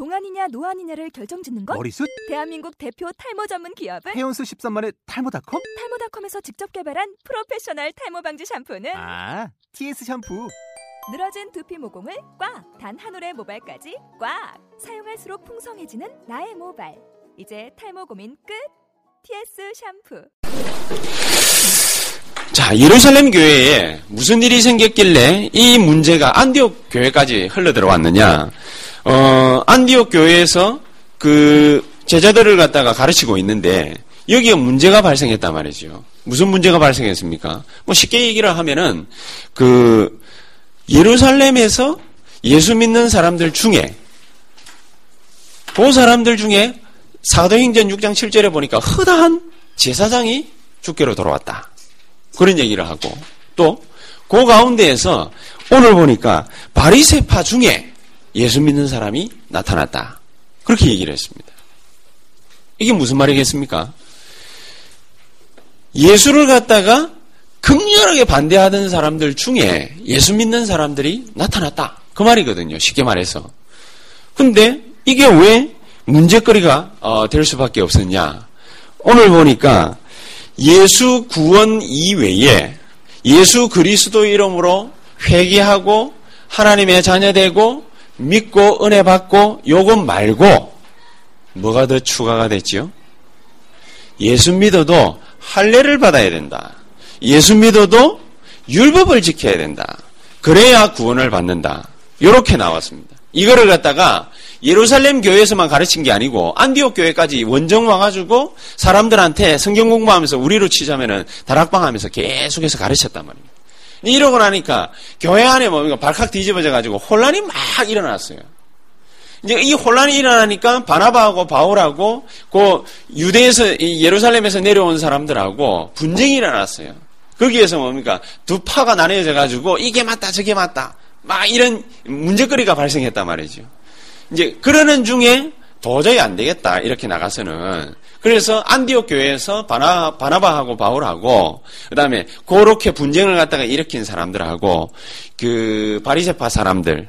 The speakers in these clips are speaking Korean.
동안이냐 노안이냐를 결정짓는 것? 머리숱? 대한민국 대표 탈모 전문 기업은 헤어수 13만의 탈모닷컴? 탈모닷컴에서 직접 개발한 프로페셔널 탈모 방지 샴푸는 아, TS 샴푸. 늘어진 두피 모공을 꽉! 단 한 올의 모발까지 꽉! 사용할수록 풍성해지는 나의 모발. 이제 탈모 고민 끝! TS 샴푸. 자, 예루살렘 교회에 무슨 일이 생겼길래 이 문제가 안디옥 교회까지 흘러 들어왔느냐? 어, 안디옥 교회에서 그 제자들을 갖다가 가르치고 있는데 여기에 문제가 발생했단 말이죠. 무슨 문제가 발생했습니까? 뭐 쉽게 얘기를 하면은 그 예루살렘에서 예수 믿는 사람들 중에 그 사람들 중에 사도행전 6장 7절에 보니까 허다한 제사장이 죽게로 돌아왔다. 그런 얘기를 하고 또 그 가운데에서 오늘 보니까 바리세파 중에 예수 믿는 사람이 나타났다. 그렇게 얘기를 했습니다. 이게 무슨 말이겠습니까? 예수를 갖다가 극렬하게 반대하던 사람들 중에 예수 믿는 사람들이 나타났다. 그 말이거든요. 쉽게 말해서. 근데 이게 왜 문제거리가 어, 될 수밖에 없었냐? 오늘 보니까 예수 구원 이외에 예수 그리스도 이름으로 회개하고 하나님의 자녀되고 믿고 은혜 받고 요것 말고 뭐가 더 추가가 됐지요? 예수 믿어도 할례를 받아야 된다. 예수 믿어도 율법을 지켜야 된다. 그래야 구원을 받는다. 이렇게 나왔습니다. 이거를 갖다가 예루살렘 교회에서만 가르친 게 아니고 안디옥 교회까지 원정 와가지고 사람들한테 성경 공부하면서 우리로 치자면은 다락방 하면서 계속해서 가르쳤단 말입니다. 이러고 나니까 교회 안에 뭡니까 발칵 뒤집어져 가지고 혼란이 막 일어났어요. 이제 이 혼란이 일어나니까 바나바하고 바울하고 그 유대에서 예루살렘에서 내려온 사람들하고 분쟁이 일어났어요. 거기에서 뭡니까 두 파가 나뉘어져 가지고 이게 맞다 저게 맞다 막 이런 문제거리가 발생했단 말이죠. 이제 그러는 중에 도저히 안 되겠다 이렇게 나가서는 그래서 안디옥 교회에서 바나, 바나바하고 바울하고 그다음에 그렇게 분쟁을 갖다가 일으킨 사람들하고 그 바리세파 사람들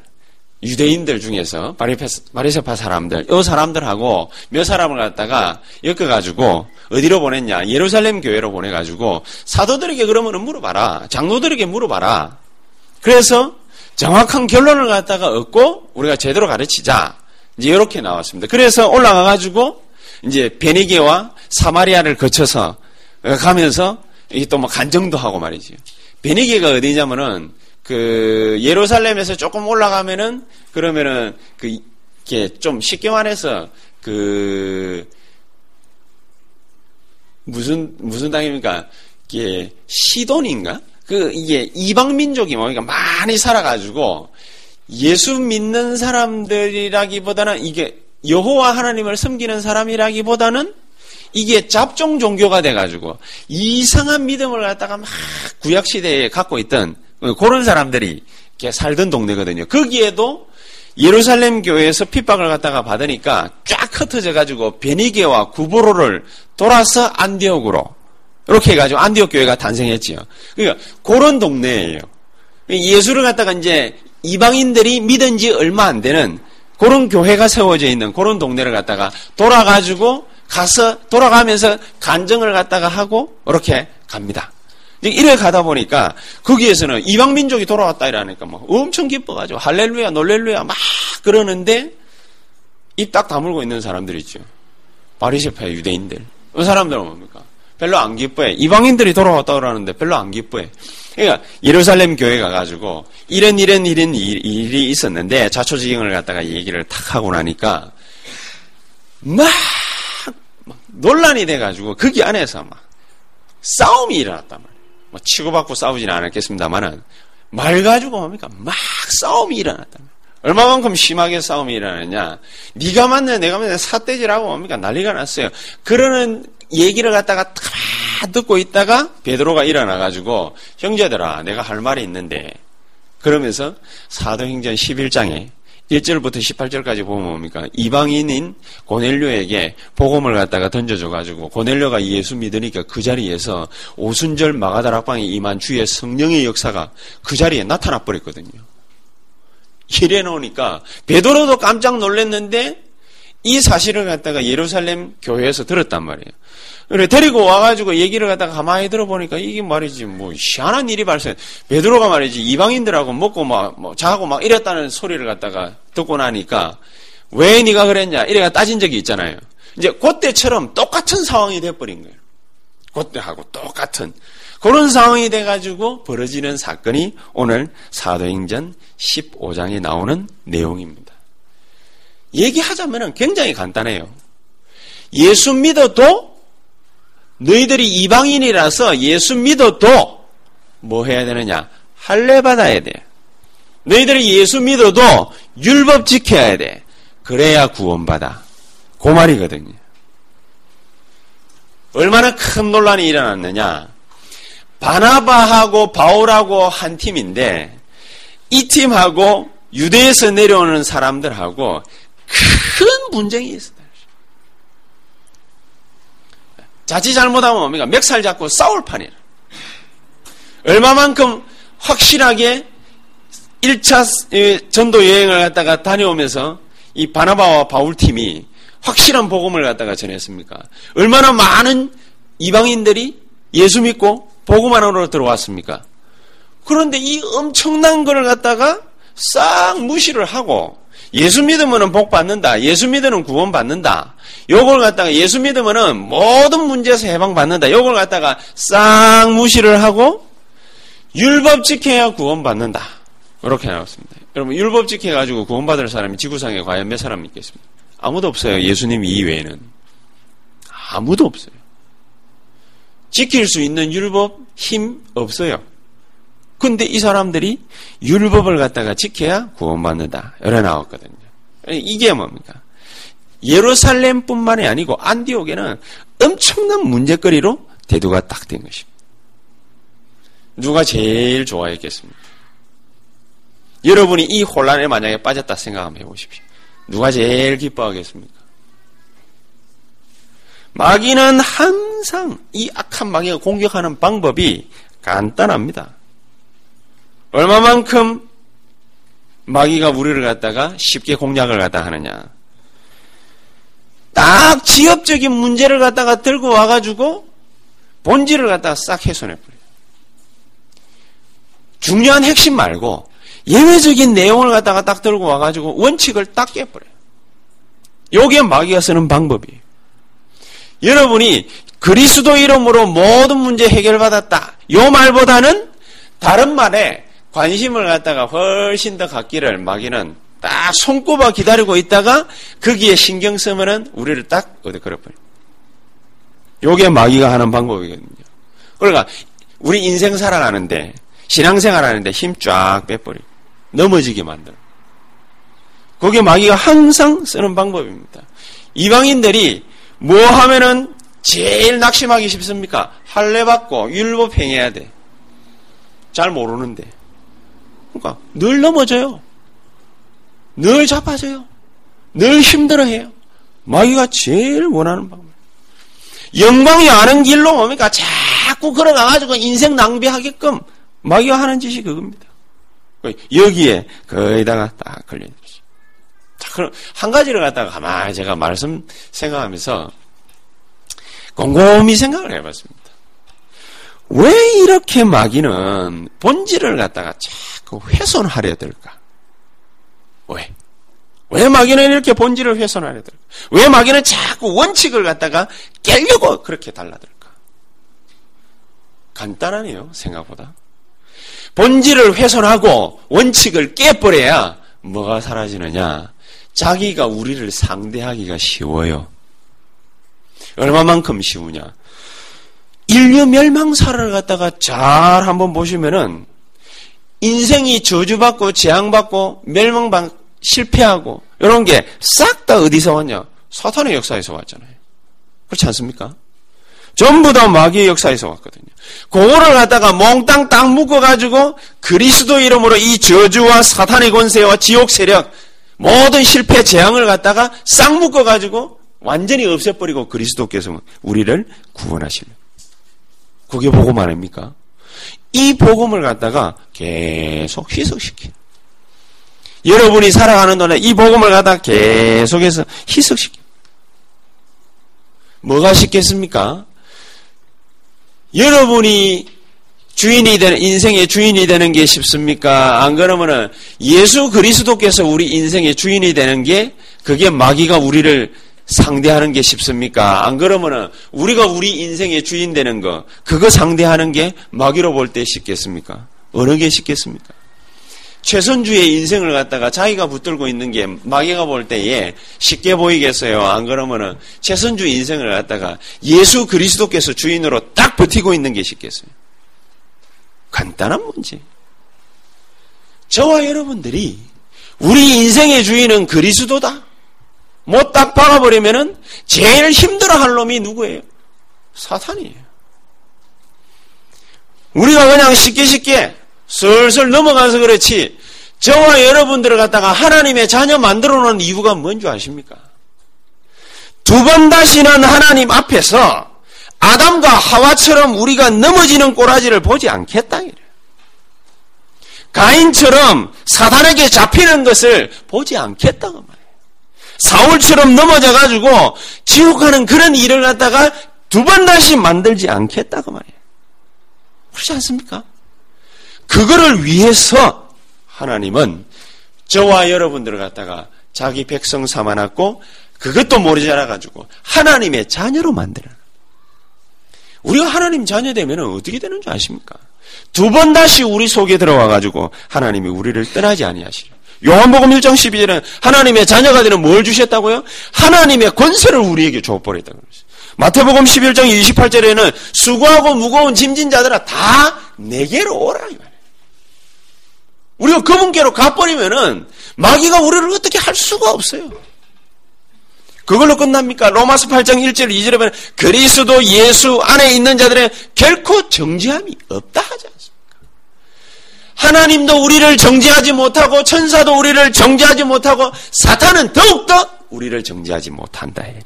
유대인들 중에서 바리세파 사람들 이 사람들하고 몇 사람을 갖다가 엮어가지고 어디로 보냈냐 예루살렘 교회로 보내가지고 사도들에게 그러면은 물어봐라 장로들에게 물어봐라 그래서 정확한 결론을 갖다가 얻고 우리가 제대로 가르치자. 이제 이렇게 나왔습니다. 그래서 올라가 가지고 이제 베니게와 사마리아를 거쳐서 가면서 이게 또 뭐 간정도 하고 말이죠. 베니게가 어디냐면은 그 예루살렘에서 조금 올라가면은 그러면은 그 이게 좀 쉽게 말해서 그 무슨 무슨 땅입니까? 이게 시돈인가? 그 이게 이방 민족이 뭡니까 많이 살아가지고 예수 믿는 사람들이라기보다는 이게 여호와 하나님을 섬기는 사람이라기보다는 이게 잡종 종교가 돼가지고 이상한 믿음을 갖다가 막 구약 시대에 갖고 있던 그런 사람들이 이렇게 살던 동네거든요. 거기에도 예루살렘 교회에서 핍박을 갖다가 받으니까 쫙 흩어져 가지고 베니게와 구보로를 돌아서 안디옥으로 이렇게 해가지고 안디옥 교회가 탄생했지요. 그러니까 그런 동네예요. 예수를 갖다가 이제 이방인들이 믿은 지 얼마 안 되는 그런 교회가 세워져 있는 그런 동네를 갖다가 돌아가지고 가서 돌아가면서 간증을 갖다가 하고 이렇게 갑니다. 이래 가다 보니까 거기에서는 이방 민족이 돌아왔다 이러니까 막 엄청 기뻐가지고 할렐루야 놀렐루야 막 그러는데 입 딱 다물고 있는 사람들 있죠. 바리세파 유대인들. 그 사람들은 뭡니까? 별로 안 기뻐해. 이방인들이 돌아왔다 그러는데 별로 안 기뻐해. 그러니까 예루살렘 교회 가가지고 이런 이런 이런 일이 있었는데 자초지경을 갖다가 얘기를 탁 하고 나니까 막, 막 논란이 돼가지고 거기 안에서 막 싸움이 일어났단 말이에요. 뭐 치고받고 싸우지는 않았겠습니다만은 말 가지고 뭡니까 막 싸움이 일어났단 말이에요. 얼마만큼 심하게 싸움이 일어났냐? 네가 맞네, 내가 맞네, 사대질하고 뭡니까 난리가 났어요. 그러는 얘기를 갖다가 다 듣고 있다가 베드로가 일어나 가지고 형제들아 내가 할 말이 있는데 그러면서 사도행전 11장에 1절부터 18절까지 보면 뭡니까? 이방인인 고넬료에게 복음을 갖다가 던져줘 가지고 고넬료가 예수 믿으니까 그 자리에서 오순절 마가다락방에 임한 주의 성령의 역사가 그 자리에 나타나 버렸거든요. 이래 놓으니까 베드로도 깜짝 놀랐는데 이 사실을 갖다가 예루살렘 교회에서 들었단 말이에요. 그래 데리고 와가지고 얘기를 갖다가 가만히 들어보니까 이게 말이지 뭐 희한한 일이 발생. 베드로가 말이지 이방인들하고 먹고 막 뭐 자고 막 이랬다는 소리를 갖다가 듣고 나니까 왜 네가 그랬냐 이래가 따진 적이 있잖아요. 이제 그때처럼 똑같은 상황이 돼버린 거예요. 그때하고 똑같은 그런 상황이 돼가지고 벌어지는 사건이 오늘 사도행전 15장에 나오는 내용입니다. 얘기하자면 굉장히 간단해요. 예수 믿어도 너희들이 이방인이라서 예수 믿어도 뭐 해야 되느냐? 할례 받아야 돼. 너희들이 예수 믿어도 율법 지켜야 돼. 그래야 구원받아. 그 말이거든요. 얼마나 큰 논란이 일어났느냐? 바나바하고 바울하고 한 팀인데 이 팀하고 유대에서 내려오는 사람들하고 큰 분쟁이 있어요. 자칫 잘못하면 뭡니까? 멱살 잡고 싸울 판이라. 얼마만큼 확실하게 1차 전도 여행을 갖다가 다녀오면서 이 바나바와 바울 팀이 확실한 복음을 갖다가 전했습니까? 얼마나 많은 이방인들이 예수 믿고 복음 안으로 들어왔습니까? 그런데 이 엄청난 것을 갖다가 싹 무시를 하고 예수 믿으면 복 받는다. 예수 믿으면 구원 받는다. 요걸 갖다가 예수 믿으면 모든 문제에서 해방 받는다. 요걸 갖다가 싹 무시를 하고 율법 지켜야 구원 받는다. 이렇게 나왔습니다. 여러분 율법 지켜 가지고 구원 받을 사람이 지구상에 과연 몇 사람 있겠습니까? 아무도 없어요. 예수님 이외에는 아무도 없어요. 지킬 수 있는 율법 힘 없어요. 근데 이 사람들이 율법을 갖다가 지켜야 구원받는다. 이래 나왔거든요. 이게 뭡니까? 예루살렘뿐만이 아니고 안디옥에는 엄청난 문제거리로 대두가 딱 된 것입니다. 누가 제일 좋아했겠습니까? 여러분이 이 혼란에 만약에 빠졌다 생각 한번 해보십시오. 누가 제일 기뻐하겠습니까? 마귀는 항상 이 악한 마귀가 공격하는 방법이 간단합니다. 얼마만큼 마귀가 우리를 갖다가 쉽게 공략을 갖다 하느냐. 딱 지엽적인 문제를 갖다가 들고 와가지고 본질을 갖다가 싹 훼손해버려요. 중요한 핵심 말고 예외적인 내용을 갖다가 딱 들고 와가지고 원칙을 딱 깨버려요. 요게 마귀가 쓰는 방법이에요. 여러분이 그리스도 이름으로 모든 문제 해결받았다. 요 말보다는 다른 말에 관심을 갖다가 훨씬 더 갖기를 마귀는 딱 손꼽아 기다리고 있다가 거기에 신경 쓰면은 우리를 딱 어디 걸어버려. 요게 마귀가 하는 방법이거든요. 그러니까 우리 인생 살아가는데 신앙생활 하는데 힘 쫙 빼버려. 넘어지게 만들어. 그게 마귀가 항상 쓰는 방법입니다. 이방인들이 뭐 하면은 제일 낙심하기 쉽습니까? 할례 받고 율법 행해야 돼. 잘 모르는데. 그러니까 늘 넘어져요. 늘 자빠져요. 늘 힘들어해요. 마귀가 제일 원하는 방법. 영광이 아는 길로 뭡니까? 자꾸 걸어가가지고 인생 낭비하게끔 마귀가 하는 짓이 그겁니다. 여기에 거의다가 딱 걸리는 거죠. 자, 그럼 한 가지를 갖다가 가만히 제가 말씀 생각하면서 곰곰이 생각을 해봤습니다. 왜 이렇게 마귀는 본질을 갖다가 자 꾸 훼손하려 들까? 왜? 왜 마귀는 이렇게 본질을 훼손하려 들까? 왜 마귀는 자꾸 원칙을 갖다가 깨려고 그렇게 달라들까? 간단하네요, 생각보다. 본질을 훼손하고 원칙을 깨버려야 뭐가 사라지느냐? 자기가 우리를 상대하기가 쉬워요. 얼마만큼 쉬우냐? 인류 멸망사를 갖다가 잘 한번 보시면은 인생이 저주받고 재앙받고 멸망받 실패하고 이런 게 싹 다 어디서 왔냐? 사탄의 역사에서 왔잖아요. 그렇지 않습니까? 전부 다 마귀의 역사에서 왔거든요. 그거를 갖다가 몽땅 딱 묶어가지고 그리스도 이름으로 이 저주와 사탄의 권세와 지옥 세력 모든 실패 재앙을 갖다가 싹 묶어가지고 완전히 없애버리고 그리스도께서 우리를 구원하시는. 그게 복음 아닙니까? 이 복음을 갖다가 계속 희석시킨. 여러분이 살아가는 동안 이 복음을 갖다 계속해서 희석시켜. 뭐가 쉽겠습니까? 여러분이 주인이 되는, 인생의 주인이 되는 게 쉽습니까? 안 그러면은 예수 그리스도께서 우리 인생의 주인이 되는 게 그게 마귀가 우리를 상대하는 게 쉽습니까? 안 그러면은 우리가 우리 인생의 주인 되는 거, 그거 상대하는 게 마귀로 볼 때 쉽겠습니까? 어느 게 쉽겠습니까? 최선주의 인생을 갖다가 자기가 붙들고 있는 게 마귀가 볼 때에 쉽게 보이겠어요. 안 그러면은 최선주 인생을 갖다가 예수 그리스도께서 주인으로 딱 버티고 있는 게 쉽겠어요. 간단한 문제. 저와 여러분들이 우리 인생의 주인은 그리스도다. 못 딱 박아버리면은 제일 힘들어할 놈이 누구예요? 사탄이에요. 우리가 그냥 쉽게 쉽게 슬슬 넘어가서 그렇지 저와 여러분들을 갖다가 하나님의 자녀 만들어 놓은 이유가 뭔지 아십니까? 두 번 다시는 하나님 앞에서 아담과 하와처럼 우리가 넘어지는 꼬라지를 보지 않겠다. 가인처럼 사단에게 잡히는 것을 보지 않겠다고 말이에요. 사울처럼 넘어져 가지고 지옥 가는 그런 일을 갖다가 두 번 다시 만들지 않겠다고 말이에요. 그렇지 않습니까? 그거를 위해서 하나님은 저와 여러분들을 갖다가 자기 백성 삼아놨고 그것도 모르지 않아가지고 하나님의 자녀로 만들어. 우리가 하나님 자녀 되면 어떻게 되는 줄 아십니까? 두 번 다시 우리 속에 들어와가지고 하나님이 우리를 떠나지 아니하시려. 요한복음 1장 12절에는 하나님의 자녀가 되는 뭘 주셨다고요? 하나님의 권세를 우리에게 줘버렸다고 그랬어요. 마태복음 11장 28절에는 수고하고 무거운 짐진 자들아 다 내게로 오라. 우리가 그분께로 가버리면은 마귀가 우리를 어떻게 할 수가 없어요. 그걸로 끝납니까? 로마서 8장 1절 2절에 보면 그리스도 예수 안에 있는 자들의 결코 정죄함이 없다 않습니까? 하나님도 우리를 정죄하지 못하고 천사도 우리를 정죄하지 못하고 사탄은 더욱더 우리를 정죄하지 못한다 해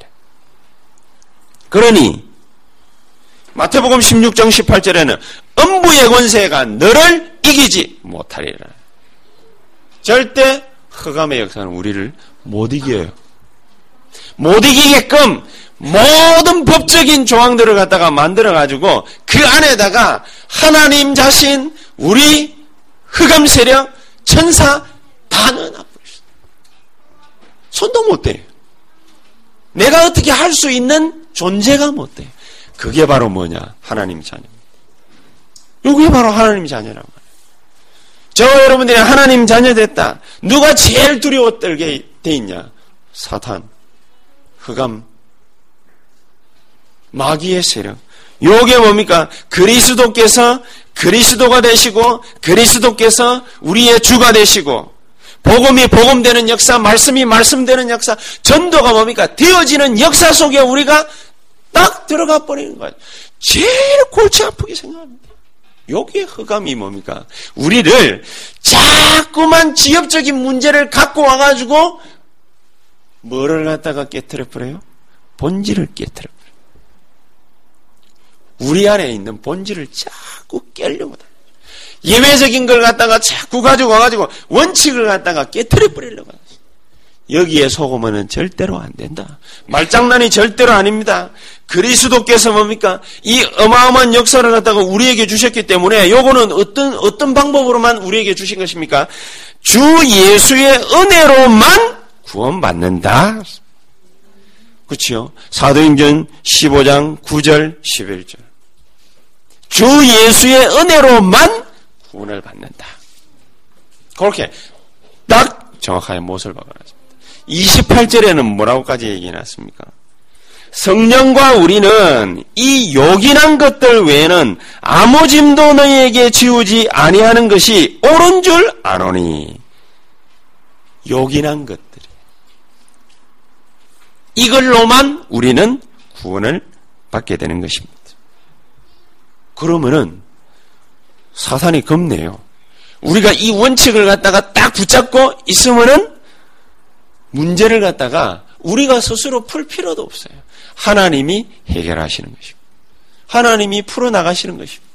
그러니 마태복음 16장 18절에는 음부의 권세가 너를 이기지 못하리라. 절대 흑암의 역사는 우리를 못 이겨요. 못 이기게끔 모든 법적인 조항들을 갖다가 만들어 가지고 그 안에다가 하나님 자신, 우리 흑암 세력, 천사 다 넣어놔버렸어. 손도 못 대. 내가 어떻게 할 수 있는 존재가 못 돼. 그게 바로 뭐냐? 하나님 자녀. 이게 바로 하나님 자녀란 말이에요. 저 여러분들이 하나님 자녀 됐다. 누가 제일 두려워 떨게 돼 있냐? 사탄, 흑암, 마귀의 세력. 요게 뭡니까? 그리스도께서 그리스도가 되시고 그리스도께서 우리의 주가 되시고 복음이 복음되는 역사, 말씀이 말씀되는 역사, 전도가 뭡니까? 되어지는 역사 속에 우리가 딱 들어가 버리는 거예요. 제일 골치 아프게 생각합니다. 여기에 흑암이 뭡니까? 우리를 자꾸만 지역적인 문제를 갖고 와가지고 뭐를 갖다가 깨뜨려 버려요? 본질을 깨뜨려 버려요. 우리 안에 있는 본질을 자꾸 깨려고 다 예외적인 걸 갖다가 자꾸 가지고 와가지고 원칙을 갖다가 깨뜨려 버리려고 하죠. 여기에 속으면 절대로 안 된다. 말장난이 절대로 아닙니다. 그리스도께서 뭡니까? 이 어마어마한 역사를 갖다가 우리에게 주셨기 때문에 요거는 어떤 어떤 방법으로만 우리에게 주신 것입니까? 주 예수의 은혜로만 구원받는다. 그렇죠? 사도행전 15장 9절 11절. 주 예수의 은혜로만 구원을 받는다. 그렇게 딱 정확하게 못을 박아놨습니다. 28절에는 뭐라고까지 얘기해놨습니까? 성령과 우리는 이 요긴한 것들 외에는 아무 짐도 너희에게 지우지 아니하는 것이 옳은 줄 아노니 요긴한 것들이 이걸로만 우리는 구원을 받게 되는 것입니다. 그러면은 사탄이 겁내요. 우리가 이 원칙을 갖다가 딱 붙잡고 있으면은 문제를 갖다가 우리가 스스로 풀 필요도 없어요. 하나님이 해결하시는 것입니다. 하나님이 풀어나가시는 것입니다.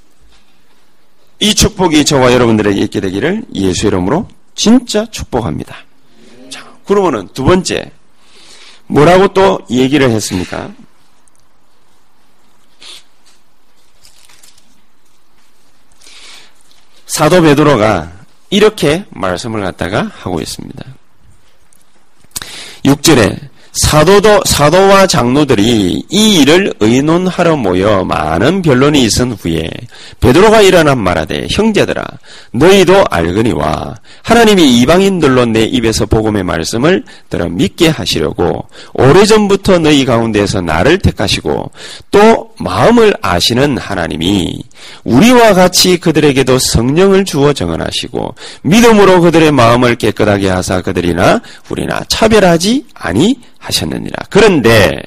이 축복이 저와 여러분들에게 있게 되기를 예수 이름으로 진짜 축복합니다. 자, 그러면은 두 번째 뭐라고 또 얘기를 했습니까? 사도 베드로가 이렇게 말씀을 갖다가 하고 있습니다. 6절에 사도도 사도와 장로들이 이 일을 의논하러 모여 많은 변론이 있은 후에 베드로가 일어난 말하되 형제들아 너희도 알거니와 하나님이 이방인들로 내 입에서 복음의 말씀을 들어 믿게 하시려고 오래전부터 너희 가운데에서 나를 택하시고 또 마음을 아시는 하나님이 우리와 같이 그들에게도 성령을 주어 정언하시고 믿음으로 그들의 마음을 깨끗하게 하사 그들이나 우리나 차별하지 아니 하셨느니라. 그런데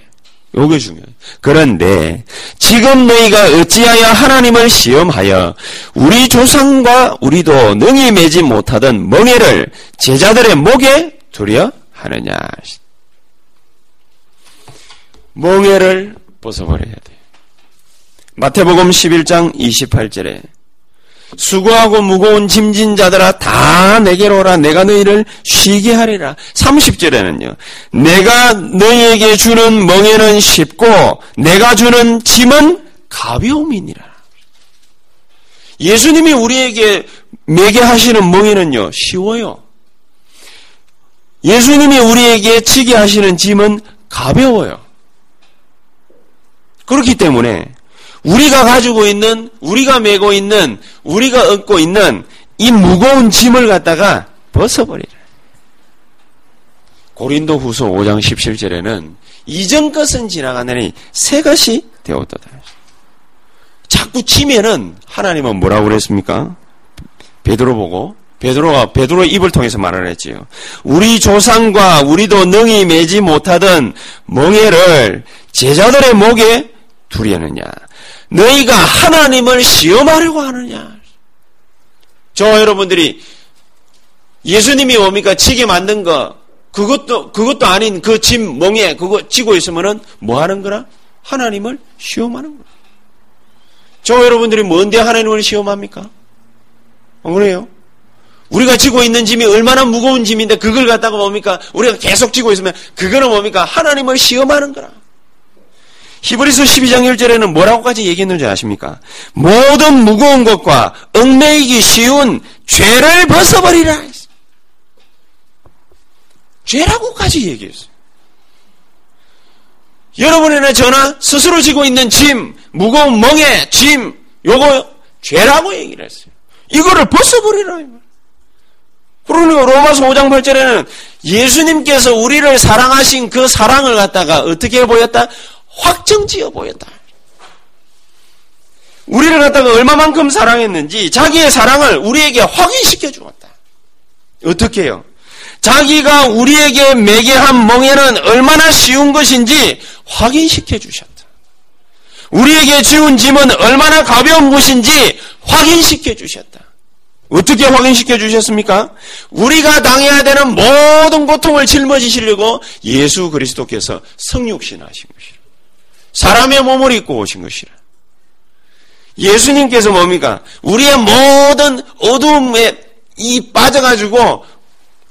요게 중요해요. 그런데 지금 너희가 어찌하여 하나님을 시험하여 우리 조상과 우리도 능히 매지 못하던 멍해를 제자들의 목에 두려 하느냐. 멍해를 벗어버려야 돼. 마태복음 11장 28절에 수고하고 무거운 짐진 자들아 다 내게로 오라 내가 너희를 쉬게 하리라. 30절에는요. 내가 너희에게 주는 멍에는 쉽고 내가 주는 짐은 가벼움이니라. 예수님이 우리에게 매게 하시는 멍에는요. 쉬워요. 예수님이 우리에게 지게 하시는 짐은 가벼워요. 그렇기 때문에 우리가 가지고 있는, 우리가 메고 있는, 우리가 얻고 있는 이 무거운 짐을 갖다가 벗어버리라. 고린도 후서 5장 17절에는 이전 것은 지나가느니 새 것이 되었도다. 자꾸 치면은 하나님은 뭐라고 그랬습니까? 베드로 보고 베드로가 베드로 입을 통해서 말을 했지요. 우리 조상과 우리도 능히 매지 못하던 멍해를 제자들의 목에 두려느냐. 너희가 하나님을 시험하려고 하느냐? 저 여러분들이 예수님이 뭡니까? 지게 만든 거, 그것도, 그것도 아닌 그짐 멍에 그거 지고 있으면은 뭐 하는 거라? 하나님을 시험하는 거라. 저 여러분들이 뭔데 하나님을 시험합니까? 안 그래요? 우리가 지고 있는 짐이 얼마나 무거운 짐인데 그걸 갖다가 뭡니까? 우리가 계속 지고 있으면 그거는 뭡니까? 하나님을 시험하는 거라. 히브리서 12장 1절에는 뭐라고까지 얘기했는지 아십니까? 모든 무거운 것과 얽매이기 쉬운 죄를 벗어버리라. 죄라고까지 얘기했어요. 여러분이나 저나 스스로 지고 있는 짐, 무거운 멍에 짐, 요거 죄라고 얘기를 했어요. 이거를 벗어버리라. 그러니까 로마서 5장 8절에는 예수님께서 우리를 사랑하신 그 사랑을 갖다가 어떻게 보였다? 확정지어 보였다. 우리를 갖다가 얼마만큼 사랑했는지 자기의 사랑을 우리에게 확인시켜 주었다. 어떻게 해요? 자기가 우리에게 매게 한 멍에는 얼마나 쉬운 것인지 확인시켜 주셨다. 우리에게 지운 짐은 얼마나 가벼운 것인지 확인시켜 주셨다. 어떻게 확인시켜 주셨습니까? 우리가 당해야 되는 모든 고통을 짊어지시려고 예수 그리스도께서 성육신하신 것이라. 사람의 몸을 입고 오신 것이라. 예수님께서 뭡니까? 우리의 모든 어두움에 이 빠져가지고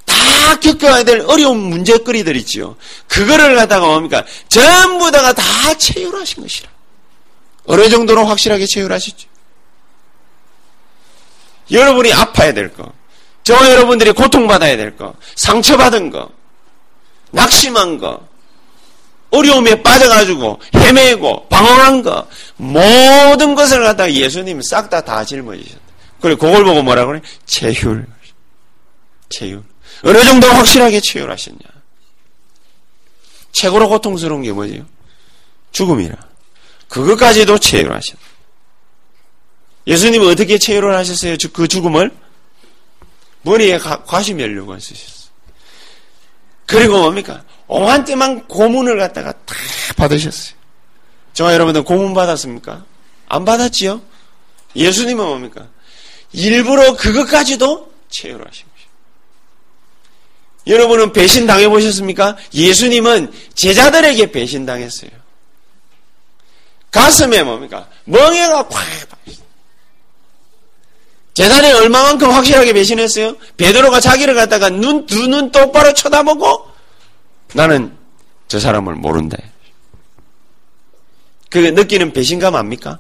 다 겪어야 될 어려운 문제거리들 있지요. 그거를 갖다가 뭡니까? 전부 다가 다 체휼하신 것이라. 어느 정도로 확실하게 체휼하시죠? 여러분이 아파야 될 거, 저 여러분들이 고통받아야 될 거, 상처받은 거, 낙심한 거, 어려움에 빠져가지고 헤매고 방황한 거 모든 것을 갖다가 예수님 싹다 다 짊어지셨다. 그래 그걸 보고 뭐라 그래? 체휼. 체휼. 어느 정도 확실하게 체휼하셨냐? 최고로 고통스러운 게 뭐지요? 죽음이라. 그것까지도 체휼하셨다. 예수님은 어떻게 체휼을 하셨어요? 그 죽음을 머리에 과시 면류관 쓰셨어. 그리고 뭡니까? 옹한때만 고문을 갖다가 다 받으셨어요. 저와 여러분들 고문 받았습니까? 안 받았지요? 예수님은 뭡니까? 일부러 그것까지도 체열하신 것이죠. 여러분은 배신 당해 보셨습니까? 예수님은 제자들에게 배신 당했어요. 가슴에 뭡니까? 멍해가 콱 재단에 얼마만큼 확실하게 배신했어요? 베드로가 자기를 갖다가 눈, 두 눈 똑바로 쳐다보고 나는 저 사람을 모른다. 그 느끼는 배신감 압니까?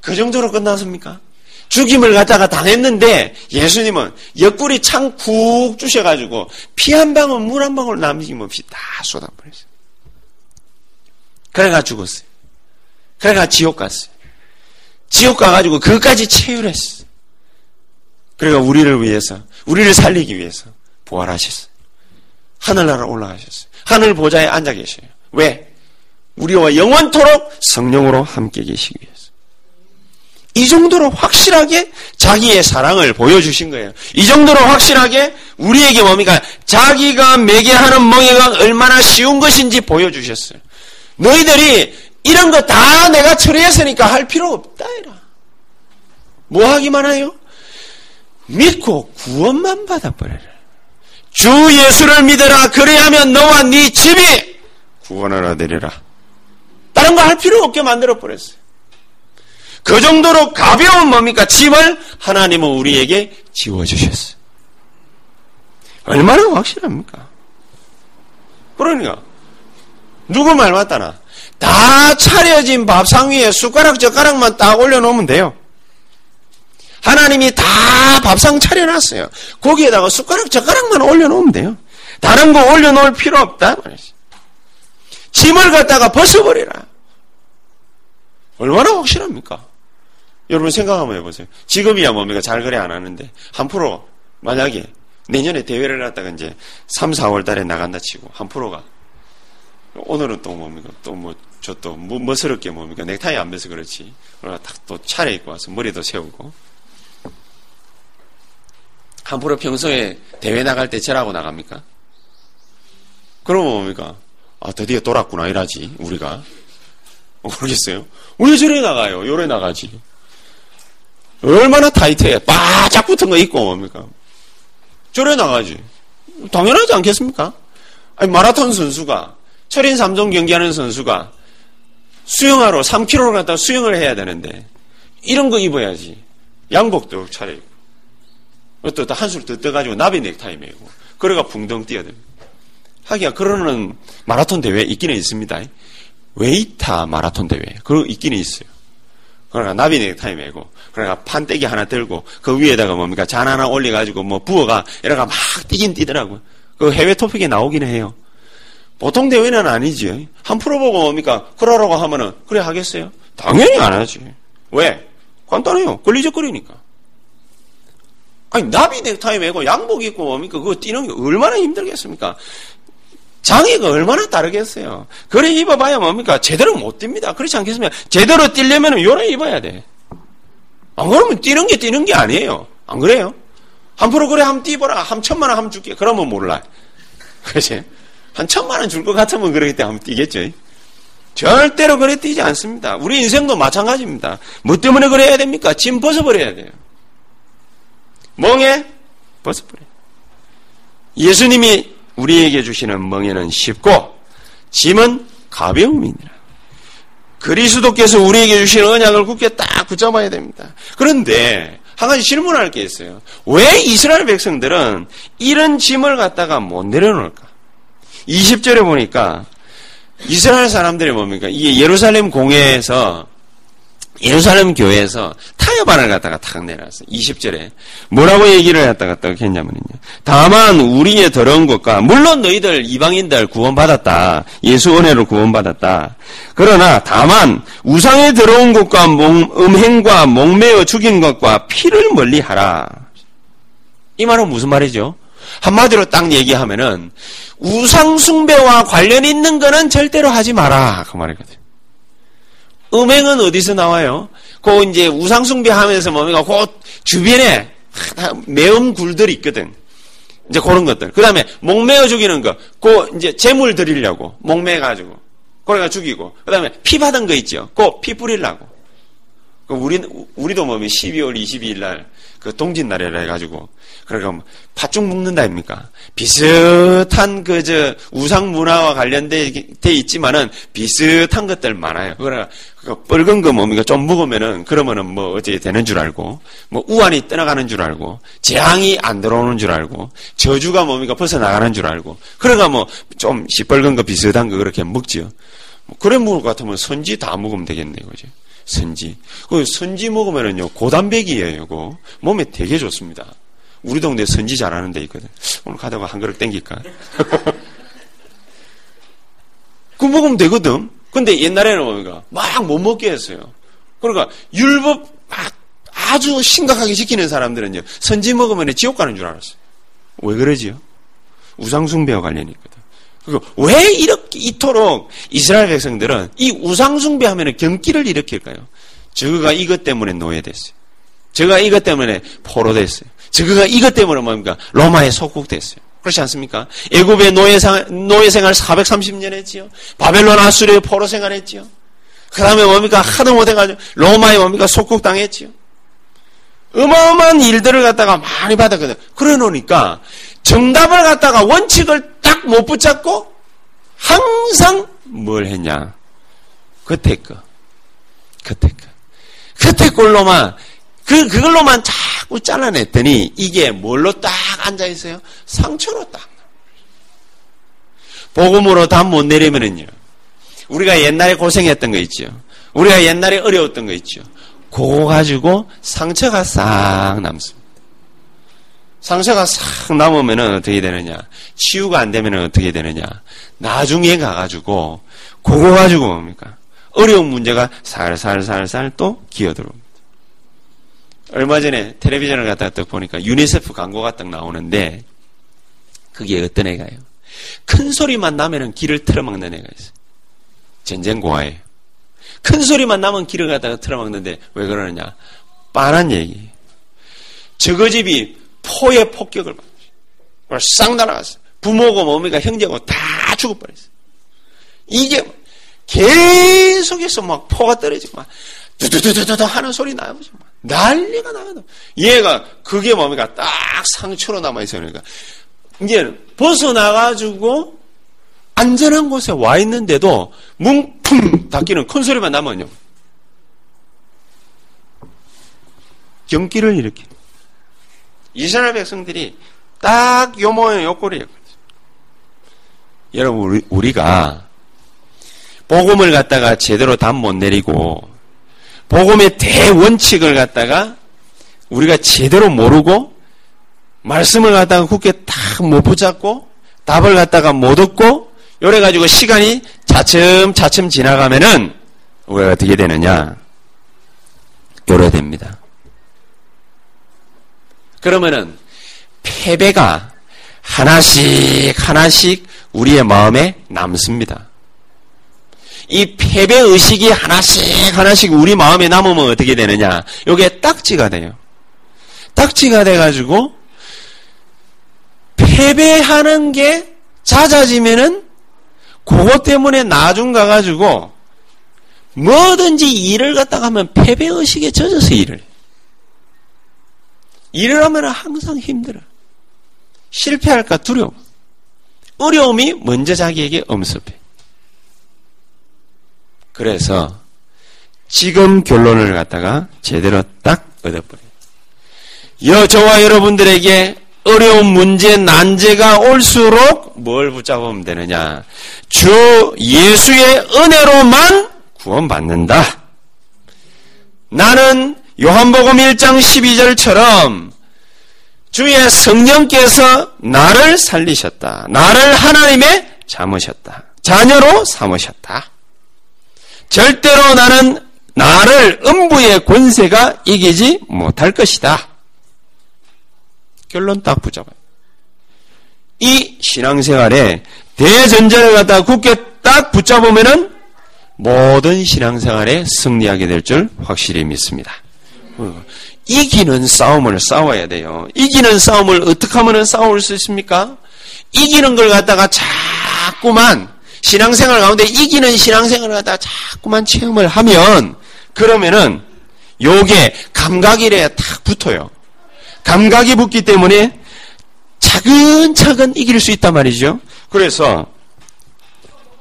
그 정도로 끝났습니까? 죽임을 갖다가 당했는데 예수님은 옆구리 창 쿡 주셔가지고 피 한 방울 물 한 방울 남김없이 다 쏟아버렸어요. 그래가 죽었어요. 그래가 지옥 갔어요. 지옥 가가지고 그까지 체휼했어. 그래가 우리를 위해서, 우리를 살리기 위해서 부활하셨어요. 하늘나라 올라가셨어요. 하늘 보좌에 앉아 계셔요. 왜? 우리와 영원토록 성령으로 함께 계시기 위해서. 이 정도로 확실하게 자기의 사랑을 보여주신 거예요. 이 정도로 확실하게 우리에게 뭡니까? 자기가 매개하는 멍에가 얼마나 쉬운 것인지 보여주셨어요. 너희들이 이런 거 다 내가 처리했으니까 할 필요 없다, 이라. 뭐 하기만 해요? 믿고 구원만 받아버려라. 주 예수를 믿어라. 그래야면 너와 네 집이 구원을 얻으리라. 다른 거 할 필요 없게 만들어 버렸어요. 그 정도로 가벼운 뭡니까? 짐을 하나님은 우리에게 지워주셨어요. 얼마나 확실합니까? 그러니까 누구 말 맞다나 다 차려진 밥상 위에 숟가락 젓가락만 딱 올려놓으면 돼요. 하나님이 다 밥상 차려놨어요. 거기에다가 숟가락 젓가락만 올려놓으면 돼요. 다른 거 올려놓을 필요 없다. 짐을 갖다가 벗어버리라. 얼마나 확실합니까? 여러분 생각 한번 해보세요. 지금이야 뭡니까? 잘 그래 안 하는데. 한 프로, 만약에 내년에 대회를 갖다가 이제 3, 4월 달에 나간다 치고, 한 프로가. 오늘은 또 뭡니까? 또 뭐, 저 또, 뭐, 멋스럽게 뭡니까? 넥타이 안 매서 그렇지. 그러나 딱또 차려입고 와서 머리도 세우고. 한 프로 평소에 대회 나갈 때 저라고 나갑니까? 그러면 뭡니까? 아, 드디어 돌았구나, 이라지, 우리가. 모르겠어요? 왜 저래 나가요? 요래 나가지. 얼마나 타이트해. 바짝 붙은 거 입고 뭡니까? 저래 나가지. 당연하지 않겠습니까? 아니, 마라톤 선수가, 철인 3종 경기하는 선수가 수영하러 3km를 갔다 수영을 해야 되는데, 이런 거 입어야지. 양복도 차려입고. 또 한술 더 떠가지고 나비 넥타이 메고. 그래가 붕덩 뛰어듭니다. 하기야, 그러는 마라톤 대회 있기는 있습니다. 웨이타 마라톤 대회. 그거 있기는 있어요. 그러니까 나비 넥타이 메고, 그러니까 판때기 하나 들고, 그 위에다가 뭡니까? 잔 하나 올려가지고 뭐 부어가, 이래가 막 뛰긴 뛰더라고요. 그 해외 토픽에 나오기는 해요. 보통 대회는 아니지. 한 프로 보고 뭡니까? 그러라고 하면은, 그래 하겠어요? 당연히 안 하지. 왜? 간단해요. 걸리적거리니까. 아니, 나비 넥타이 메고 양복 입고 뭡니까? 그거 뛰는 게 얼마나 힘들겠습니까? 장애가 얼마나 다르겠어요. 그래 입어봐야 뭡니까? 제대로 못 뜁니다. 그렇지 않겠습니까? 제대로 뛰려면 요래 입어야 돼. 안 그러면 뛰는 게 뛰는 게 아니에요. 안 그래요? 한 프로 그래 한번 뛰어봐라. 한 천만 원 한번 줄게. 그러면 몰라. 그렇지? 한 천만 원 줄 것 같으면 그러기 때문에 한번 뛰겠죠. 절대로 그래 뛰지 않습니다. 우리 인생도 마찬가지입니다. 뭐 때문에 그래야 됩니까? 짐 벗어버려야 돼요. 멍에 벗어버려. 예수님이 우리에게 주시는 멍에는 쉽고 짐은 가벼움이니라. 그리스도께서 우리에게 주신 언약을 굳게 딱 붙잡아야 됩니다. 그런데 한 가지 질문할 게 있어요. 왜 이스라엘 백성들은 이런 짐을 갖다가 못 내려놓을까? 20절에 보니까 이스라엘 사람들이 뭡니까? 이게 예루살렘 공회에서 예루살렘 교회에서 타협안을 갖다가 탁 내놨어요. 20절에. 뭐라고 얘기를 했다가 딱 했냐면요. 다만 우리의 더러운 것과, 물론 너희들 이방인들 구원받았다. 예수 은혜로 구원받았다. 그러나 다만 우상의 더러운 것과 음행과 목매어 죽인 것과 피를 멀리 하라. 이 말은 무슨 말이죠? 한마디로 딱 얘기하면은 우상 숭배와 관련 있는 거는 절대로 하지 마라. 그 말이거든요. 음행은 어디서 나와요? 그 이제 우상숭배 하면서 뭡니까? 그 주변에 매운 굴들이 있거든. 이제 그런 것들. 그 다음에 목매어 죽이는 거. 그 이제 재물 드리려고. 목매가지고. 그래가 죽이고. 그 다음에 피 받은 거 있죠. 그 피 뿌리려고. 그 우리, 우리도 뭐 12월 22일 날, 그 동짓 날이라 해가지고, 그러니까 팥죽 먹는다 아닙니까? 비슷한 그, 저, 우상 문화와 관련돼 있지만은 비슷한 것들 많아요. 그러나 그 뻘건 거 뭡니까? 좀 먹으면은, 그러면은 뭐 어떻게 되는 줄 알고, 뭐 우환이 떠나가는 줄 알고, 재앙이 안 들어오는 줄 알고, 저주가 뭡니까? 벗어나가는 줄 알고, 그러니까 뭐 좀 시뻘건 거 비슷한 거 그렇게 먹지요. 뭐 그래 먹을 것 같으면 선지 다 먹으면 되겠네, 그죠? 선지. 그 선지 먹으면은요, 고단백이에요, 이거. 몸에 되게 좋습니다. 우리 동네 선지 잘하는 데 있거든. 오늘 가다가 한 그릇 땡길까? 그 먹으면 되거든. 근데 옛날에는 뭡니까? 막 못 먹게 했어요. 그러니까 율법 막 아주 심각하게 지키는 사람들은요, 선지 먹으면 지옥 가는 줄 알았어요. 왜 그러지요? 우상숭배와 관련이 있거든. 왜 이렇게 이토록 이스라엘 백성들은 이 우상숭배하면 경기를 일으킬까요? 저가 이것 때문에 노예됐어요. 저가 이것 때문에 포로됐어요. 저가 이것 때문에 뭡니까? 로마에 속국됐어요. 그렇지 않습니까? 애굽의 노예생, 노예 생활 430년 했지요. 바벨론 아수르의 포로 생활 했지요. 그 다음에 뭡니까? 하도 못해가지고 로마에 뭡니까? 속국당했지요. 어마어마한 일들을 갖다가 많이 받았거든. 그래 놓으니까 정답을 갖다가 원칙을 딱 못 붙잡고 항상 뭘 했냐? 그때 거. 그때 거. 그때 걸로만 그, 그걸로만 자꾸 잘라냈더니 이게 뭘로 딱 앉아있어요? 상처로 딱. 복음으로 다 못 내리면은요. 우리가 옛날에 고생했던 거 있죠. 우리가 옛날에 어려웠던 거 있죠. 그거 가지고 상처가 싹 남습니다. 상처가 싹 남으면 어떻게 되느냐? 치유가 안 되면 어떻게 되느냐? 나중에 가가지고 그거 가지고 뭡니까? 어려운 문제가 살살살살 또 기어들어옵니다. 얼마 전에 텔레비전을 갖다가 딱 보니까 유니세프 광고가 딱 나오는데 그게 어떤 애가요? 큰 소리만 나면은 길을 틀어막는 애가 있어요. 전쟁고아예요. 큰 소리만 나면 길을 갖다가 틀어막는데 왜 그러느냐? 빤한 얘기. 저거 집이 포의 폭격을 받았어요. 싹 날아갔어요. 부모고 뭡니까 형제고 다 죽어버렸어요. 이게 계속해서 막 포가 떨어지고 막 두두두두두 하는 소리 나요. 난리가 나거든. 얘가 그게 뭡니까? 딱 상처로 남아 있어요. 그러니까 이제 벗어나가지고 안전한 곳에 와 있는데도 뭉풍 닫기는 큰 소리만 나면요. 경기를 일으키 이스라엘 백성들이 딱 요 모양 요 꼴이었거든요. 여러분, 우리, 우리가 복음을 갖다가 제대로 담못 내리고 복음의 대원칙을 갖다가 우리가 제대로 모르고 말씀을 갖다가 굳게 딱 못 붙잡고 답을 갖다가 못 얻고 요래 가지고 시간이 차츰 차츰 지나가면은 우리가 어떻게 되느냐? 요래 됩니다. 그러면은 패배가 하나씩 하나씩 우리의 마음에 남습니다. 이 패배 의식이 하나씩 하나씩 우리 마음에 남으면 어떻게 되느냐? 요게 딱지가 돼요. 딱지가 돼가지고 패배하는 게 잦아지면은 그것 때문에 나중 가가지고 뭐든지 일을 갖다가 하면 패배 의식에 젖어서 일을 해. 일을 하면 항상 힘들어. 실패할까 두려워. 어려움이 먼저 자기에게 엄습해. 그래서 지금 결론을 갖다가 제대로 딱 얻어버려요. 여, 저와 여러분들에게 어려운 문제, 난제가 올수록 뭘 붙잡으면 되느냐. 주 예수의 은혜로만 구원받는다. 나는 요한복음 1장 12절처럼 주의 성령께서 나를 살리셨다. 나를 하나님의 잠으셨다. 자녀로 삼으셨다. 절대로 나는 나를 음부의 권세가 이기지 못할 것이다. 결론 딱 붙잡아요. 이 신앙생활에 대전제를 갖다 굳게 딱 붙잡으면은 모든 신앙생활에 승리하게 될 줄 확실히 믿습니다. 이기는 싸움을 싸워야 돼요. 이기는 싸움을 어떻게 하면 싸울 수 있습니까? 이기는 걸 갖다가 자꾸만 신앙생활 가운데 이기는 신앙생활을 갖다가 자꾸만 체험을 하면 그러면은 요게 감각이래 탁 붙어요. 감각이 붙기 때문에 차근차근 이길 수 있단 말이죠. 그래서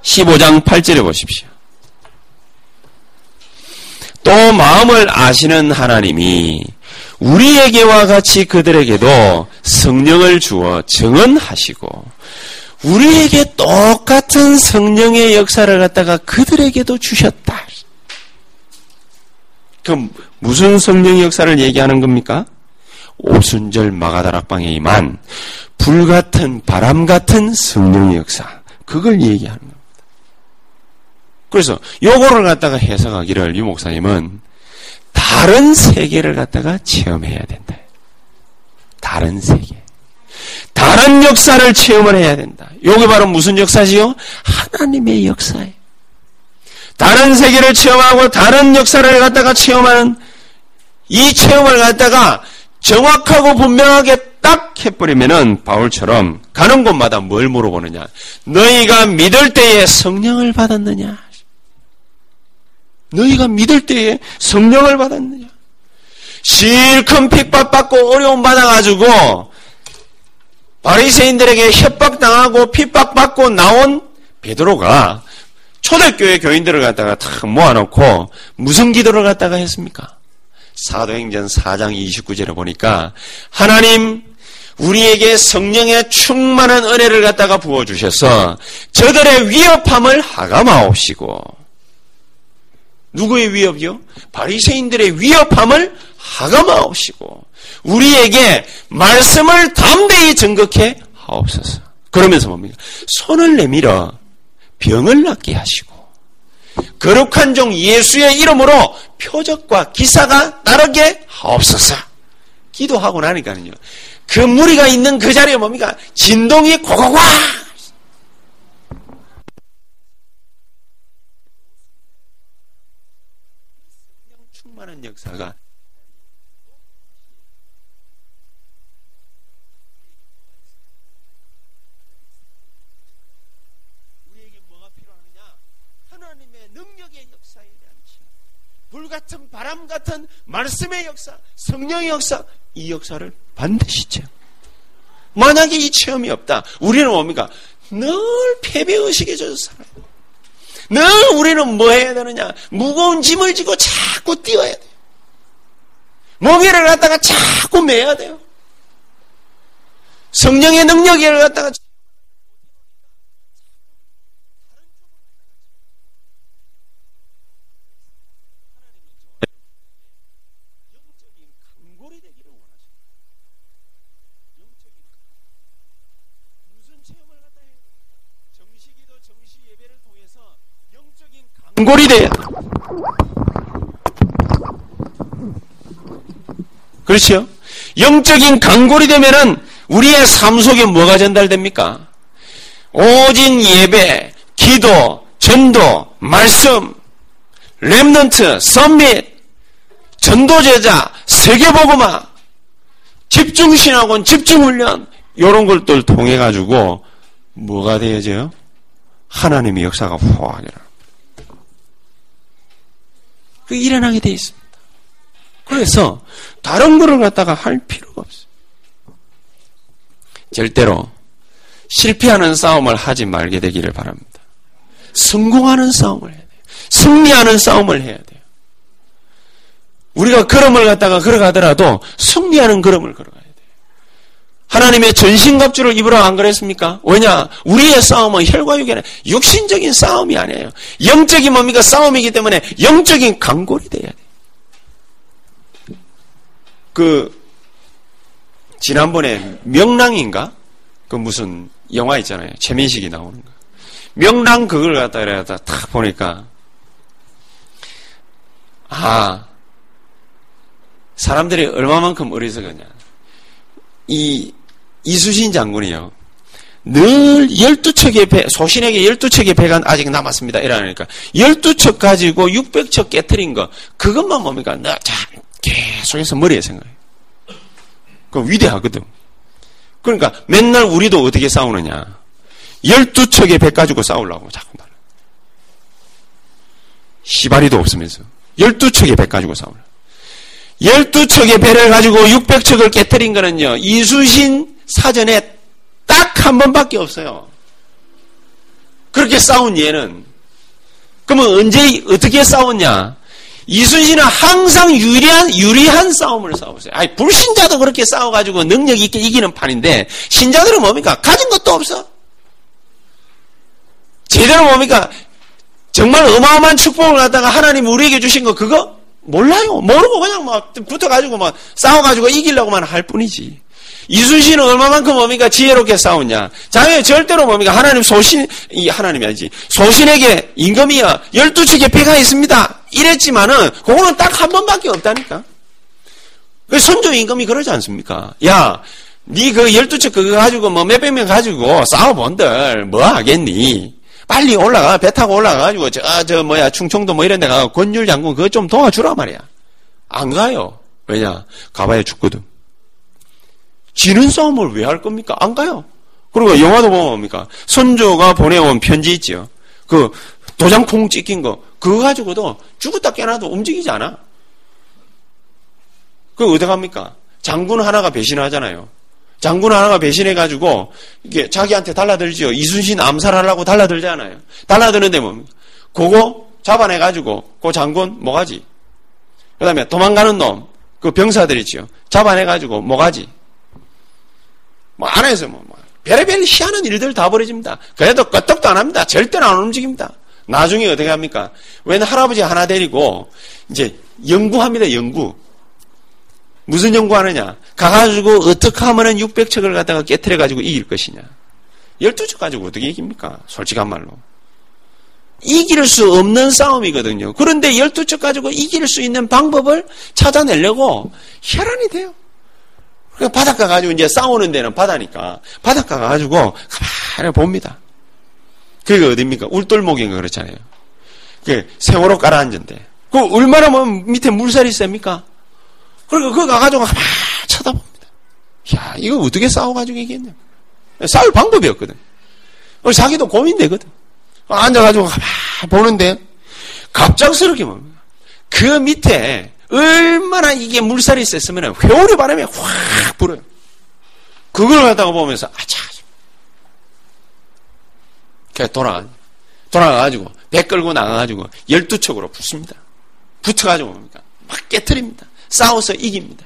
15장 8절에 보십시오. 또 마음을 아시는 하나님이 우리에게와 같이 그들에게도 성령을 주어 증언하시고 우리에게 똑같은 성령의 역사를 갖다가 그들에게도 주셨다. 그럼 무슨 성령의 역사를 얘기하는 겁니까? 오순절 마가다락방에 임한 불같은 바람 같은 성령의 역사. 그걸 얘기하는 겁니다. 그래서 요거를 갖다가 해석하기를 유 목사님은 다른 세계를 갖다가 체험해야 된다. 다른 세계. 다른 역사를 체험을 해야 된다. 요게 바로 무슨 역사지요? 하나님의 역사예요. 다른 세계를 체험하고 다른 역사를 갖다가 체험하는 이 체험을 갖다가 정확하고 분명하게 딱 해버리면은 바울처럼 가는 곳마다 뭘 물어보느냐? 너희가 믿을 때에 성령을 받았느냐? 너희가 믿을 때에 성령을 받았느냐? 실컷 핍박받고 어려움 받아가지고 바리새인들에게 협박당하고 핍박받고 나온 베드로가 초대교회 교인들을 갖다가 탁 모아놓고 무슨 기도를 갖다가 했습니까? 사도행전 4장 29절에 보니까 하나님 우리에게 성령의 충만한 은혜를 갖다가 부어주셔서 저들의 위협함을 하감하옵시고 누구의 위협이요? 바리새인들의 위협함을 하감하옵시고 우리에게 말씀을 담대히 증거해 하옵소서. 그러면서 뭡니까? 손을 내밀어 병을 낫게 하시고 거룩한 종 예수의 이름으로 표적과 기사가 따르게 하옵소서. 기도하고 나니까는요. 그 무리가 있는 그 자리에 뭡니까? 진동이 고고과 충만한 역사가 우리에게 뭐가 필요하느냐? 하나님의 능력의 역사에 대한 체험. 불 같은 바람 같은 말씀의 역사, 성령의 역사, 이 역사를 반드시 체험. 만약에 이 체험이 없다, 우리는 뭡니까? 늘 패배의식에 젖어 살아요. 늘 우리는 뭐 해야 되느냐? 무거운 짐을 지고 자꾸 뛰어야 돼요. 멍에를 갖다가 자꾸 매야 돼요. 성령의 능력을 갖다가 영적인 강골이 되기를 원하십니다. 영적인 무슨 체험을 갖다 해야 정시기도 정시 예배를 통해서 돼야 그렇죠? 영적인 강골이 되면은 우리의 삶 속에 뭐가 전달됩니까? 오직 예배, 기도, 전도, 말씀, 렘넌트, 썸밋, 전도제자, 세계보고마, 집중신학원, 집중훈련, 이런 것들 통해 가지고 뭐가 되어져요? 하나님의 역사가. 그 일어나게 돼 있습니다. 그래서 다른 거를 갖다가 할 필요가 없어요. 절대로 실패하는 싸움을 하지 말게 되기를 바랍니다. 성공하는 싸움을 해야 돼요. 승리하는 싸움을 해야 돼요. 우리가 걸음을 갖다가 걸어가더라도 승리하는 걸음을 걸어가야 돼요. 하나님의 전신갑주를 입으라 안 그랬습니까? 왜냐? 우리의 싸움은 혈과 아니라 육신적인 싸움이 아니에요. 영적인 뭡니까? 싸움이기 때문에 영적인 강골이 돼야 돼요. 그 지난번에 명랑인가 그 무슨 영화 있잖아요 최민식이 나오는 거 명랑 그걸 갖다 이래다 탁 보니까 아 사람들이 얼마만큼 어리석었냐 이 이수신 장군이요 늘 12척의 배, 소신에게 12척의 배가 아직 남았습니다. 이러니까 12척 가지고 600척 깨트린 거, 그것만 뭡니까? 나, 자, 계속해서 머리에 생각해요. 그 위대하거든. 그러니까 맨날 우리도 어떻게 싸우느냐. 12척의 배 가지고 싸우려고 자꾸 말. 시바리도 없으면서 12척의 배 가지고 싸우려. 12척의 배를 가지고 600척을 깨뜨린 거는요. 이수신 사전에 딱 한 번밖에 없어요. 그렇게 싸운 예는 그러면 언제 어떻게 싸웠냐? 이순신은 항상 유리한, 유리한 싸움을 싸웠어요. 아니, 불신자도 그렇게 싸워가지고 능력 있게 이기는 판인데, 신자들은 뭡니까? 가진 것도 없어. 제대로 뭡니까? 정말 어마어마한 축복을 갖다가 하나님 우리에게 주신 거 그거 몰라요. 모르고 그냥 막 붙어가지고 막 싸워가지고 이기려고만 할 뿐이지. 이순신은 얼마만큼 뭡니까? 지혜롭게 싸웠냐? 자기 절대로 뭡니까? 하나님 소신, 이 하나님이 아니지. 소신에게 임금이야. 열두 척의 배가 있습니다. 이랬지만은, 그거는 딱 한 번밖에 없다니까. 그 선조 임금이 그러지 않습니까? 야, 니그 열두 척 그거 가지고 뭐 몇백 명 가지고 싸워본들 뭐 하겠니? 빨리 올라가, 배 타고 올라가가지고, 저, 저, 뭐야, 충청도 뭐 이런 데 가고 권율 장군 그거 좀 도와주라 말이야. 안 가요. 왜냐? 가봐야 죽거든. 지는 싸움을 왜 할 겁니까? 안 가요. 그리고 영화도 보면 뭡니까? 선조가 보내온 편지 있죠. 그 도장콩 찍힌 거. 그거 가지고도 죽었다 깨나도 움직이지 않아. 그 어디 갑니까? 장군 하나가 배신하잖아요. 장군 하나가 배신해가지고, 이게 자기한테 달라들지요. 이순신 암살하려고 달라들잖아요. 달라드는데 뭡니까? 그거 잡아내가지고, 그 장군 뭐가지? 그 다음에 도망가는 놈, 그 병사들 있지요. 잡아내가지고 뭐가지? 뭐 안에서 뭐, 뭐 별의별 희한한 일들 다 벌어집니다. 그래도 끄떡도 안 합니다. 절대로 안 움직입니다. 나중에 어떻게 합니까? 웬 할아버지 하나 데리고 이제 연구합니다. 연구. 무슨 연구하느냐? 가가지고 어떻게 하면은 600척을 갖다가 깨트려 가지고 이길 것이냐? 12척 가지고 어떻게 이깁니까? 솔직한 말로. 이길 수 없는 싸움이거든요. 그런데 12척 가지고 이길 수 있는 방법을 찾아내려고 혈안이 돼요. 바닷가 가지고 이제 싸우는 데는 바다니까 바닷가 가지고 가만히 봅니다. 그게 어딥니까? 울돌목인가 그렇잖아요. 그 세월호 깔아앉은데. 그 얼마나 뭐 밑에 물살이 셉니까? 그러니까 그거 가가지고 가만히 쳐다봅니다. 야, 이거 어떻게 싸워가지고 이겠냐. 싸울 방법이 없거든. 자기도 고민되거든. 앉아가지고 가만히 보는데 갑작스럽게 뭡니까? 그 밑에 얼마나 이게 물살이 셌으면 회오리 바람이 확 불어요. 그걸 갖다가 보면서 아차. 그래 돌아가 돌아가가지고 배 끌고 나가가지고 열두 척으로 붙습니다. 붙어가지고 뭡니까? 막 깨트립니다. 싸워서 이깁니다.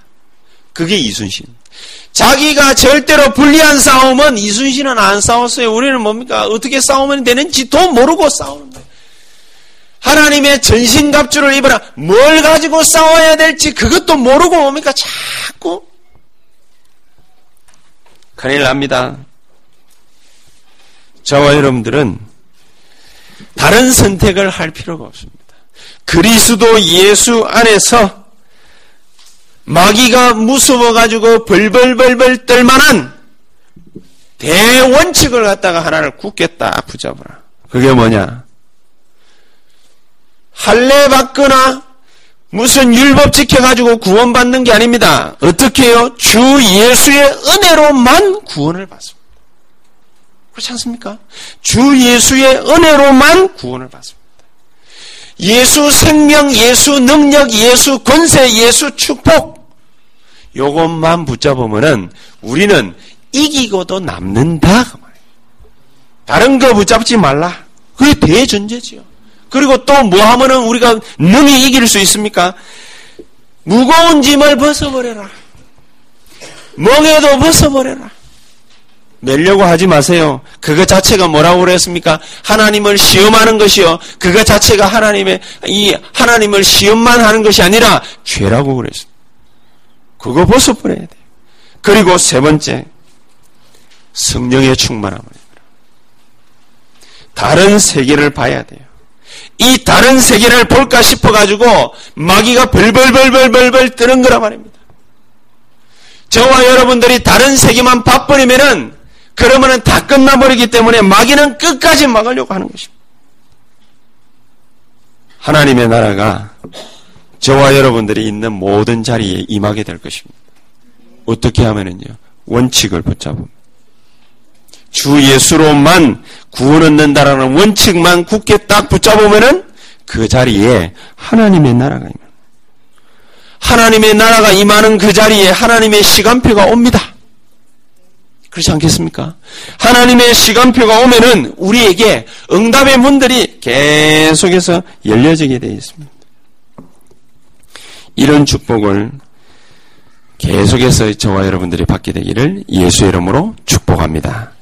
그게 이순신. 자기가 절대로 불리한 싸움은 이순신은 안 싸웠어요. 우리는 뭡니까? 어떻게 싸우면 되는지도 모르고 싸우는 거예요. 하나님의 전신갑주를 입어라. 뭘 가지고 싸워야 될지 그것도 모르고 뭡니까? 자꾸 큰일 납니다. 저와 여러분들은 다른 선택을 할 필요가 없습니다. 그리스도 예수 안에서 마귀가 무서워가지고 벌벌벌벌 떨만한 대원칙을 갖다가 하나를 굳게 딱 붙잡아라. 그게 뭐냐? 할례 받거나 무슨 율법 지켜가지고 구원받는 게 아닙니다. 어떻게 해요? 주 예수의 은혜로만 구원을 받습니다. 그렇지 않습니까? 주 예수의 은혜로만 구원을 받습니다. 예수 생명, 예수 능력, 예수 권세, 예수 축복. 요것만 붙잡으면은 우리는 이기고도 남는다. 그 다른 거 붙잡지 말라. 그게 대전제지요. 그리고 또 뭐 하면은 우리가 능히 이길 수 있습니까? 무거운 짐을 벗어버려라. 멍에도 벗어버려라. 멜려고 하지 마세요. 그거 자체가 뭐라고 그랬습니까? 하나님을 시험하는 것이요. 그거 자체가 하나님의, 이 하나님을 시험만 하는 것이 아니라 죄라고 그랬습니다. 그거 벗어버려야 돼요. 그리고 세 번째, 성령의 충만함을. 다른 세계를 봐야 돼요. 이 다른 세계를 볼까 싶어가지고 마귀가 벌벌벌벌벌벌 뜨는 거란 말입니다. 저와 여러분들이 다른 세계만 봐버리면은 그러면은 다 끝나버리기 때문에 마귀는 끝까지 막으려고 하는 것입니다. 하나님의 나라가 저와 여러분들이 있는 모든 자리에 임하게 될 것입니다. 어떻게 하면은요? 원칙을 붙잡음. 주 예수로만 구원 얻는다라는 원칙만 굳게 딱 붙잡으면은 그 자리에 하나님의 나라가 임합니다. 하나님의 나라가 임하는 그 자리에 하나님의 시간표가 옵니다. 그렇지 않겠습니까? 하나님의 시간표가 오면은 우리에게 응답의 문들이 계속해서 열려지게 되어 있습니다. 이런 축복을 계속해서 저와 여러분들이 받게 되기를 예수의 이름으로 축복합니다.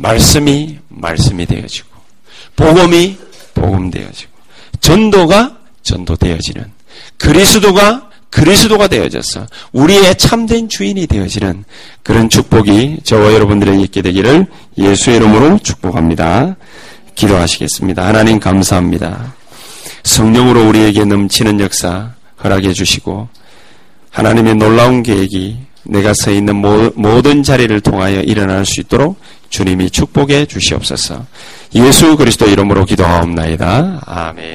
말씀이 말씀이 되어지고 복음이 복음 되어지고 전도가 전도 되어지는 그리스도가 그리스도가 되어져서 우리의 참된 주인이 되어지는 그런 축복이 저와 여러분들에게 있게 되기를 예수의 이름으로 축복합니다. 기도하시겠습니다. 하나님 감사합니다. 성령으로 우리에게 넘치는 역사 허락해 주시고 하나님의 놀라운 계획이 내가 서 있는 모든 자리를 통하여 일어날 수 있도록 주님이 축복해 주시옵소서. 예수 그리스도 이름으로 기도하옵나이다. 아멘.